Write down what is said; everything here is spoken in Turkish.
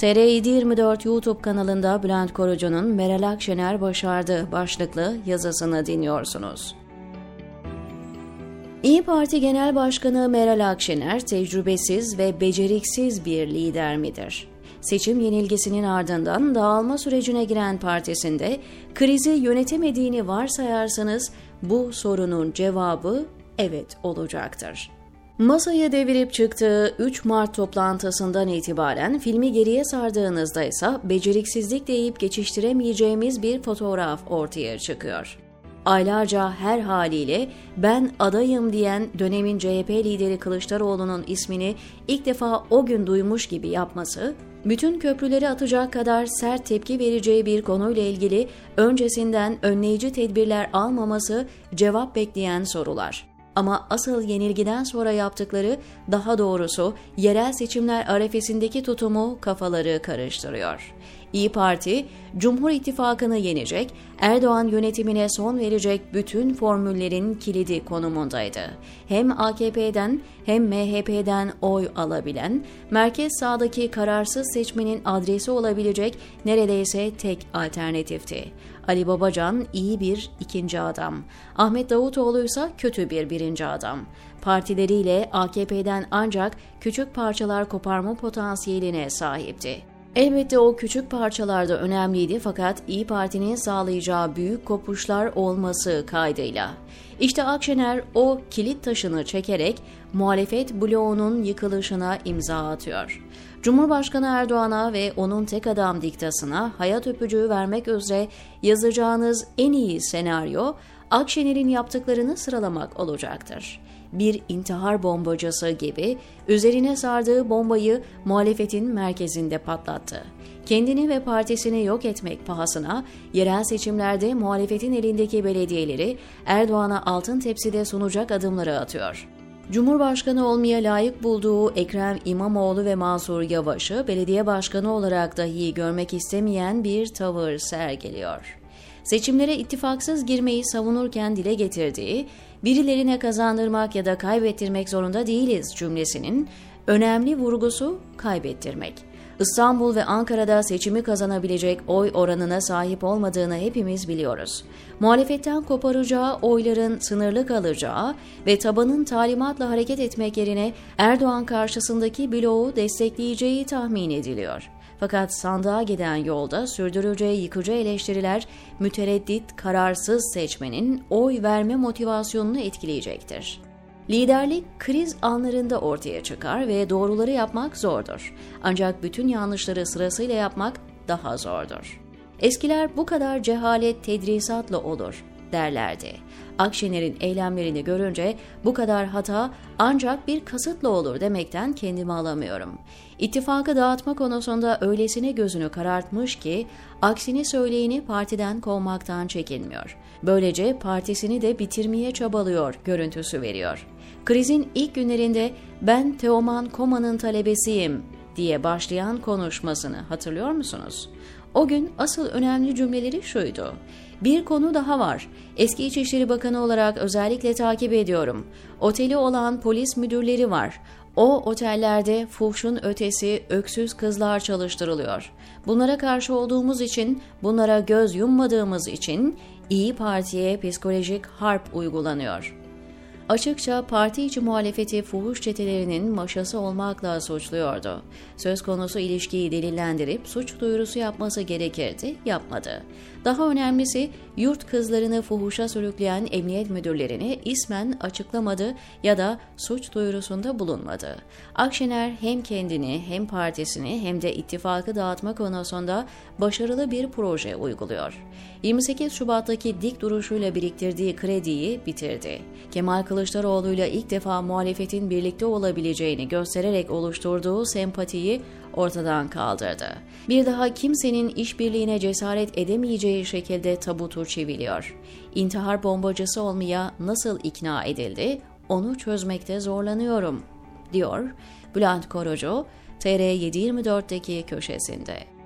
TR724 YouTube kanalında Bülent Korucu'nun Meral Akşener başardı başlıklı yazısını dinliyorsunuz. İyi Parti Genel Başkanı Meral Akşener tecrübesiz ve beceriksiz bir lider midir? Seçim yenilgisinin ardından dağılma sürecine giren partisinde krizi yönetemediğini varsayarsanız bu sorunun cevabı evet olacaktır. Masaya devirip çıktığı 3 Mart toplantısından itibaren filmi geriye sardığınızda ise beceriksizlik deyip geçiştiremeyeceğimiz bir fotoğraf ortaya çıkıyor. Aylarca her haliyle ben adayım diyen dönemin CHP lideri Kılıçdaroğlu'nun ismini ilk defa o gün duymuş gibi yapması, bütün köprüleri atacak kadar sert tepki vereceği bir konuyla ilgili öncesinden önleyici tedbirler almaması cevap bekleyen sorular. Ama asıl yenilgiden sonra yaptıkları, daha doğrusu yerel seçimler arefesindeki tutumu kafaları karıştırıyor. İyi Parti, Cumhur İttifakı'nı yenecek, Erdoğan yönetimine son verecek bütün formüllerin kilidi konumundaydı. Hem AKP'den hem MHP'den oy alabilen, merkez sağdaki kararsız seçmenin adresi olabilecek neredeyse tek alternatifti. Ali Babacan iyi bir ikinci adam. Ahmet Davutoğlu ise kötü bir birinci adam. Partileriyle AKP'den ancak küçük parçalar koparma potansiyeline sahipti. Elbette o küçük parçalarda önemliydi fakat İyi Parti'nin sağlayacağı büyük kopuşlar olması kaydıyla. İşte Akşener o kilit taşını çekerek muhalefet bloğunun yıkılışına imza atıyor. Cumhurbaşkanı Erdoğan'a ve onun tek adam diktasına hayat öpücüğü vermek üzere yazacağınız en iyi senaryo Akşener'in yaptıklarını sıralamak olacaktır bir intihar bombacısı gibi üzerine sardığı bombayı muhalefetin merkezinde patlattı. Kendini ve partisini yok etmek pahasına yerel seçimlerde muhalefetin elindeki belediyeleri Erdoğan'a altın tepside sunacak adımları atıyor. Cumhurbaşkanı olmaya layık bulduğu Ekrem İmamoğlu ve Mansur Yavaş'ı belediye başkanı olarak dahi görmek istemeyen bir tavır sergiliyor seçimlere ittifaksız girmeyi savunurken dile getirdiği birilerine kazandırmak ya da kaybettirmek zorunda değiliz cümlesinin önemli vurgusu kaybettirmek. İstanbul ve Ankara'da seçimi kazanabilecek oy oranına sahip olmadığını hepimiz biliyoruz. Muhalefetten koparacağı oyların sınırlı kalacağı ve tabanın talimatla hareket etmek yerine Erdoğan karşısındaki bloğu destekleyeceği tahmin ediliyor. Fakat sandığa giden yolda sürdüreceği yıkıcı eleştiriler mütereddit, kararsız seçmenin oy verme motivasyonunu etkileyecektir. Liderlik kriz anlarında ortaya çıkar ve doğruları yapmak zordur. Ancak bütün yanlışları sırasıyla yapmak daha zordur. Eskiler bu kadar cehalet tedrisatla olur derlerdi. Akşener'in eylemlerini görünce bu kadar hata ancak bir kasıtla olur demekten kendimi alamıyorum. İttifakı dağıtma konusunda öylesine gözünü karartmış ki aksini söyleyeni partiden kovmaktan çekinmiyor. Böylece partisini de bitirmeye çabalıyor görüntüsü veriyor. Krizin ilk günlerinde ben Teoman Koma'nın talebesiyim diye başlayan konuşmasını hatırlıyor musunuz? O gün asıl önemli cümleleri şuydu. Bir konu daha var. Eski İçişleri Bakanı olarak özellikle takip ediyorum. Oteli olan polis müdürleri var. O otellerde fuhşun ötesi öksüz kızlar çalıştırılıyor. Bunlara karşı olduğumuz için, bunlara göz yummadığımız için İyi Parti'ye psikolojik harp uygulanıyor açıkça parti içi muhalefeti fuhuş çetelerinin maşası olmakla suçluyordu. Söz konusu ilişkiyi delillendirip suç duyurusu yapması gerekirdi, yapmadı. Daha önemlisi yurt kızlarını fuhuşa sürükleyen emniyet müdürlerini ismen açıklamadı ya da suç duyurusunda bulunmadı. Akşener hem kendini hem partisini hem de ittifakı dağıtma konusunda başarılı bir proje uyguluyor. 28 Şubat'taki dik duruşuyla biriktirdiği krediyi bitirdi. Kemal Kılıçdaroğlu'yla ilk defa muhalefetin birlikte olabileceğini göstererek oluşturduğu sempatiyi ortadan kaldırdı. Bir daha kimsenin işbirliğine cesaret edemeyeceği şekilde tabutu çeviliyor. İntihar bombacısı olmaya nasıl ikna edildi onu çözmekte zorlanıyorum, diyor Bülent Korucu TR724'deki köşesinde.